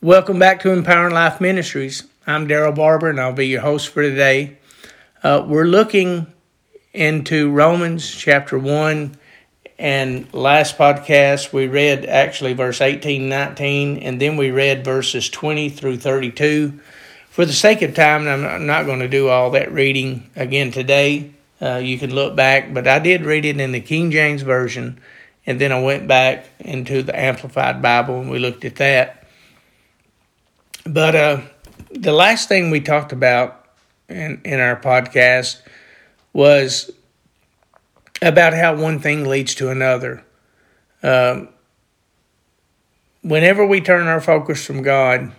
Welcome back to Empowering Life Ministries. I'm Daryl Barber, and I'll be your host for today. Uh, we're looking into Romans chapter 1, and last podcast we read actually verse 18, 19, and then we read verses 20 through 32. For the sake of time, I'm not going to do all that reading again today. Uh, you can look back, but I did read it in the King James Version, and then I went back into the Amplified Bible and we looked at that. But uh, the last thing we talked about in, in our podcast was about how one thing leads to another. Um, whenever we turn our focus from God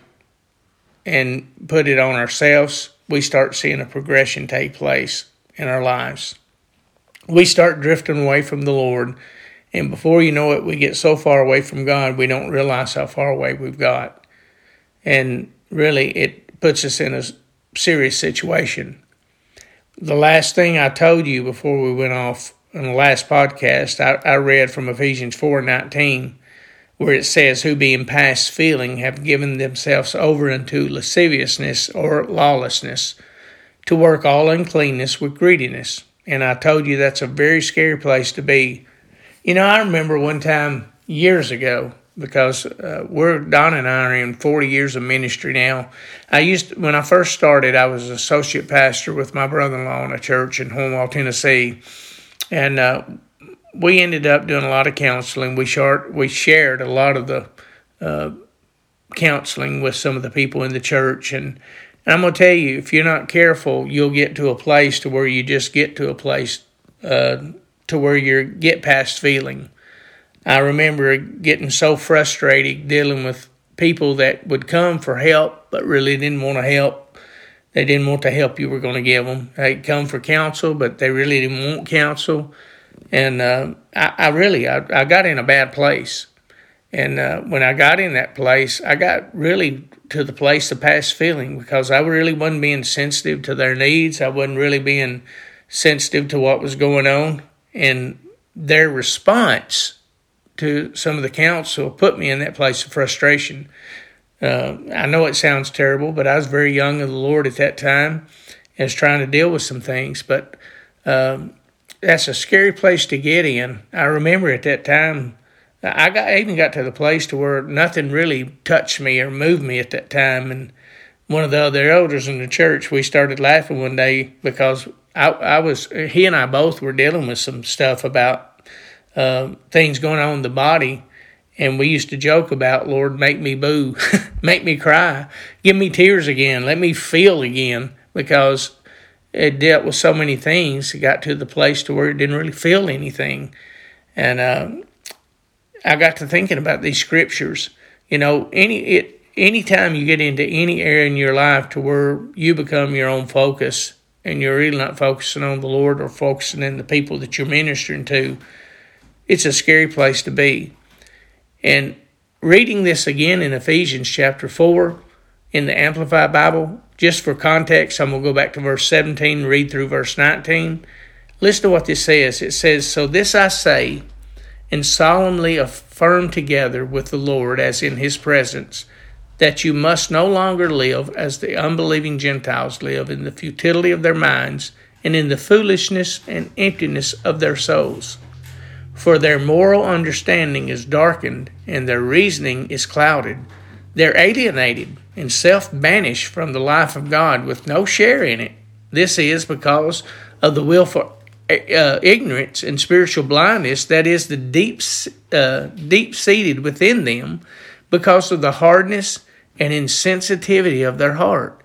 and put it on ourselves, we start seeing a progression take place in our lives. We start drifting away from the Lord, and before you know it, we get so far away from God, we don't realize how far away we've got and really it puts us in a serious situation. The last thing I told you before we went off in the last podcast, I, I read from Ephesians four nineteen, where it says, "Who being past feeling have given themselves over unto lasciviousness or lawlessness, to work all uncleanness with greediness." And I told you that's a very scary place to be. You know, I remember one time years ago, because uh, we're Don and I are in 40 years of ministry now. I used to, when I first started, I was associate pastor with my brother-in-law in a church in Hornwall, Tennessee, and uh, we ended up doing a lot of counseling. We shared we shared a lot of the uh, counseling with some of the people in the church, and, and I'm gonna tell you, if you're not careful, you'll get to a place to where you just get to a place uh, to where you get past feeling I remember getting so frustrated dealing with people that would come for help but really didn't want to help. They didn't want the help you were going to give them. They'd come for counsel, but they really didn't want counsel. And uh, I, I, really, I, I, got in a bad place. And uh, when I got in that place, I got really to the place of past feeling because I really wasn't being sensitive to their needs. I wasn't really being sensitive to what was going on. And their response to some of the counsel put me in that place of frustration. Uh, I know it sounds terrible, but I was very young in the Lord at that time and was trying to deal with some things. But um, that's a scary place to get in. I remember at that time, I got I even got to the place to where nothing really touched me or moved me at that time. And one of the other elders in the church, we started laughing one day because I, I was he and I both were dealing with some stuff about uh, things going on in the body. And we used to joke about, Lord, make me boo, make me cry, give me tears again, let me feel again, because it dealt with so many things. It got to the place to where it didn't really feel anything. And uh, I got to thinking about these scriptures. You know, any it anytime you get into any area in your life to where you become your own focus and you're really not focusing on the Lord or focusing in the people that you're ministering to, it's a scary place to be. And reading this again in Ephesians chapter 4 in the Amplified Bible, just for context, I'm going to go back to verse 17 and read through verse 19. Listen to what this says. It says, So this I say, and solemnly affirm together with the Lord as in his presence, that you must no longer live as the unbelieving Gentiles live in the futility of their minds and in the foolishness and emptiness of their souls for their moral understanding is darkened and their reasoning is clouded. They're alienated and self banished from the life of God with no share in it. This is because of the willful uh, ignorance and spiritual blindness that is the deep, uh, deep seated within them because of the hardness and insensitivity of their heart.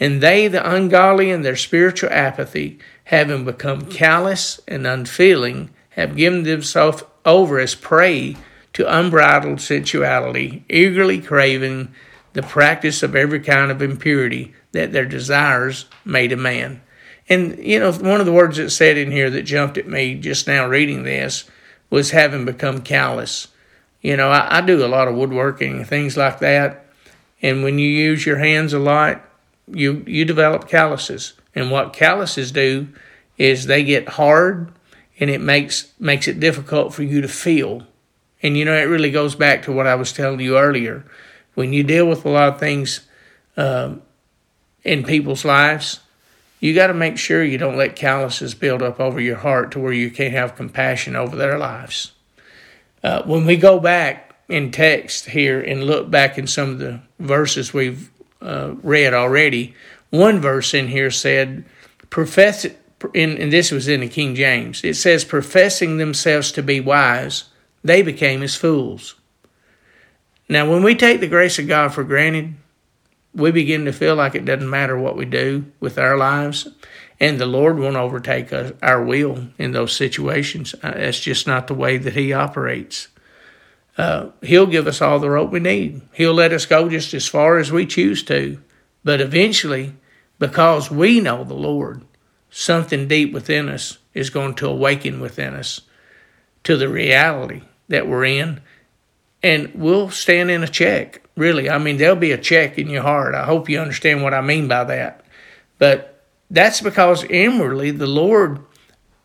And they, the ungodly, in their spiritual apathy, having become callous and unfeeling, have given themselves over as prey to unbridled sensuality, eagerly craving the practice of every kind of impurity that their desires may demand. And, you know, one of the words that said in here that jumped at me just now reading this was having become callous. You know, I, I do a lot of woodworking and things like that. And when you use your hands a lot, you, you develop calluses. And what calluses do is they get hard and it makes makes it difficult for you to feel. And you know, it really goes back to what I was telling you earlier. when you deal with a lot of things um, in people's lives, you got to make sure you don't let calluses build up over your heart to where you can't have compassion over their lives. Uh, when we go back in text here and look back in some of the verses we've uh, read already, one verse in here said, profess, and this was in the King James, it says, professing themselves to be wise, they became as fools. Now, when we take the grace of God for granted, we begin to feel like it doesn't matter what we do with our lives, and the Lord won't overtake us, our will in those situations. Uh, that's just not the way that He operates. Uh, he'll give us all the rope we need. He'll let us go just as far as we choose to. But eventually, because we know the Lord, something deep within us is going to awaken within us to the reality that we're in. And we'll stand in a check, really. I mean, there'll be a check in your heart. I hope you understand what I mean by that. But that's because inwardly the Lord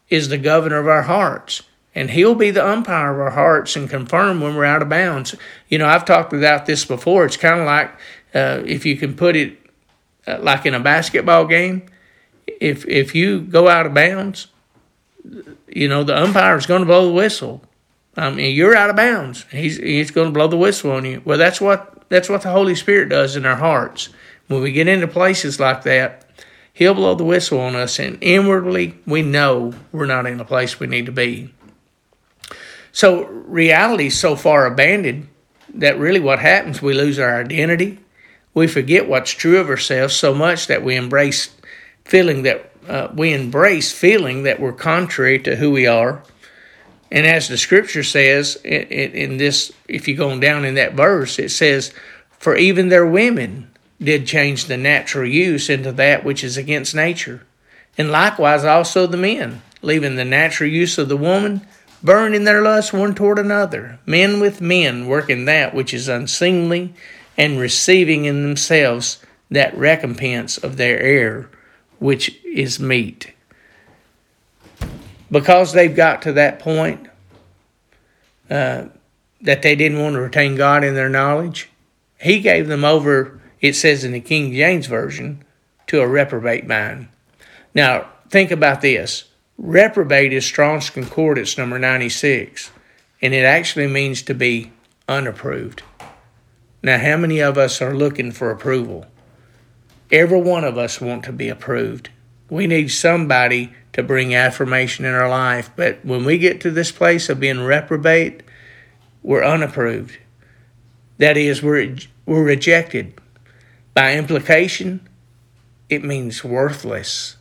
is the governor of our hearts and he'll be the umpire of our hearts and confirm when we're out of bounds. You know, I've talked about this before. It's kind of like uh, if you can put it uh, like in a basketball game. If if you go out of bounds, you know the umpire is going to blow the whistle. I mean, you're out of bounds. He's he's going to blow the whistle on you. Well, that's what that's what the Holy Spirit does in our hearts. When we get into places like that, He'll blow the whistle on us, and inwardly we know we're not in the place we need to be. So reality's so far abandoned that really what happens, we lose our identity. We forget what's true of ourselves so much that we embrace feeling that uh, we embrace feeling that we're contrary to who we are. And as the scripture says in, in this, if you go down in that verse, it says, For even their women did change the natural use into that which is against nature. And likewise also the men, leaving the natural use of the woman burning their lust one toward another, men with men working that which is unseemly, and receiving in themselves that recompense of their error, which is meet. Because they've got to that point uh, that they didn't want to retain God in their knowledge, He gave them over, it says in the King James Version, to a reprobate mind. Now, think about this Reprobate is Strong's Concordance number 96, and it actually means to be unapproved. Now, how many of us are looking for approval? Every one of us want to be approved. We need somebody to bring affirmation in our life, but when we get to this place of being reprobate, we're unapproved. That is, we're, we're rejected. By implication, it means worthless.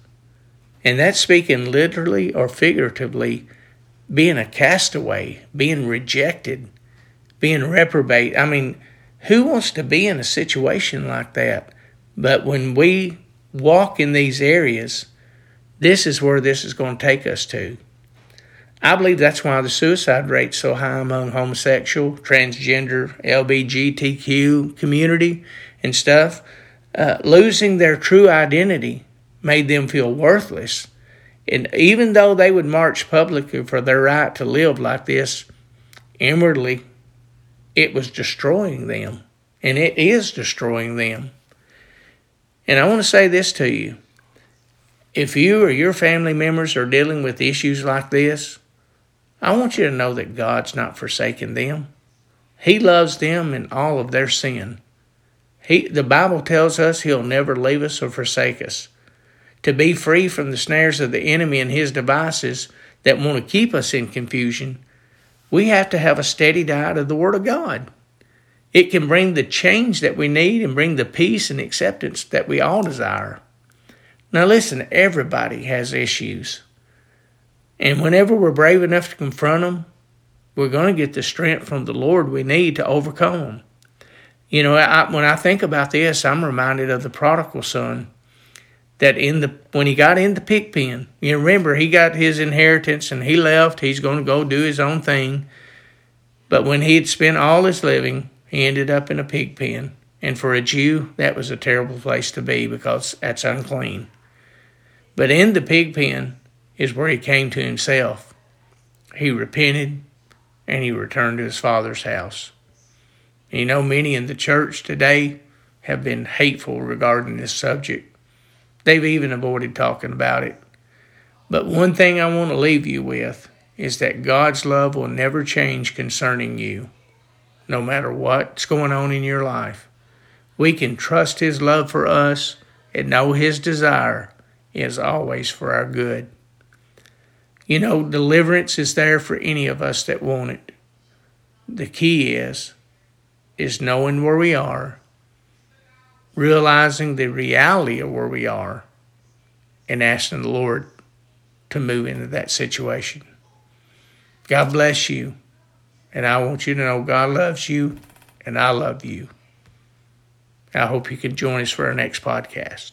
And that's speaking literally or figuratively, being a castaway, being rejected, being reprobate. I mean, who wants to be in a situation like that? But when we walk in these areas, this is where this is going to take us to. I believe that's why the suicide rate's so high among homosexual, transgender, LBGTQ community and stuff. Uh, losing their true identity made them feel worthless. And even though they would march publicly for their right to live like this, inwardly, it was destroying them. And it is destroying them. And I want to say this to you. If you or your family members are dealing with issues like this, I want you to know that God's not forsaken them. He loves them in all of their sin. He, the Bible tells us He'll never leave us or forsake us to be free from the snares of the enemy and his devices that want to keep us in confusion, we have to have a steady diet of the Word of God. It can bring the change that we need and bring the peace and acceptance that we all desire. Now, listen, everybody has issues. And whenever we're brave enough to confront them, we're going to get the strength from the Lord we need to overcome them. You know, I, when I think about this, I'm reminded of the prodigal son that in the when he got in the pig pen, you remember he got his inheritance and he left. He's going to go do his own thing. But when he had spent all his living, he ended up in a pig pen. And for a Jew, that was a terrible place to be because that's unclean. But in the pig pen is where he came to himself. He repented and he returned to his father's house. You know, many in the church today have been hateful regarding this subject. They've even avoided talking about it. But one thing I want to leave you with is that God's love will never change concerning you, no matter what's going on in your life. We can trust His love for us and know His desire is always for our good. You know, deliverance is there for any of us that want it. The key is is knowing where we are, realizing the reality of where we are, and asking the Lord to move into that situation. God bless you. And I want you to know God loves you and I love you. I hope you can join us for our next podcast.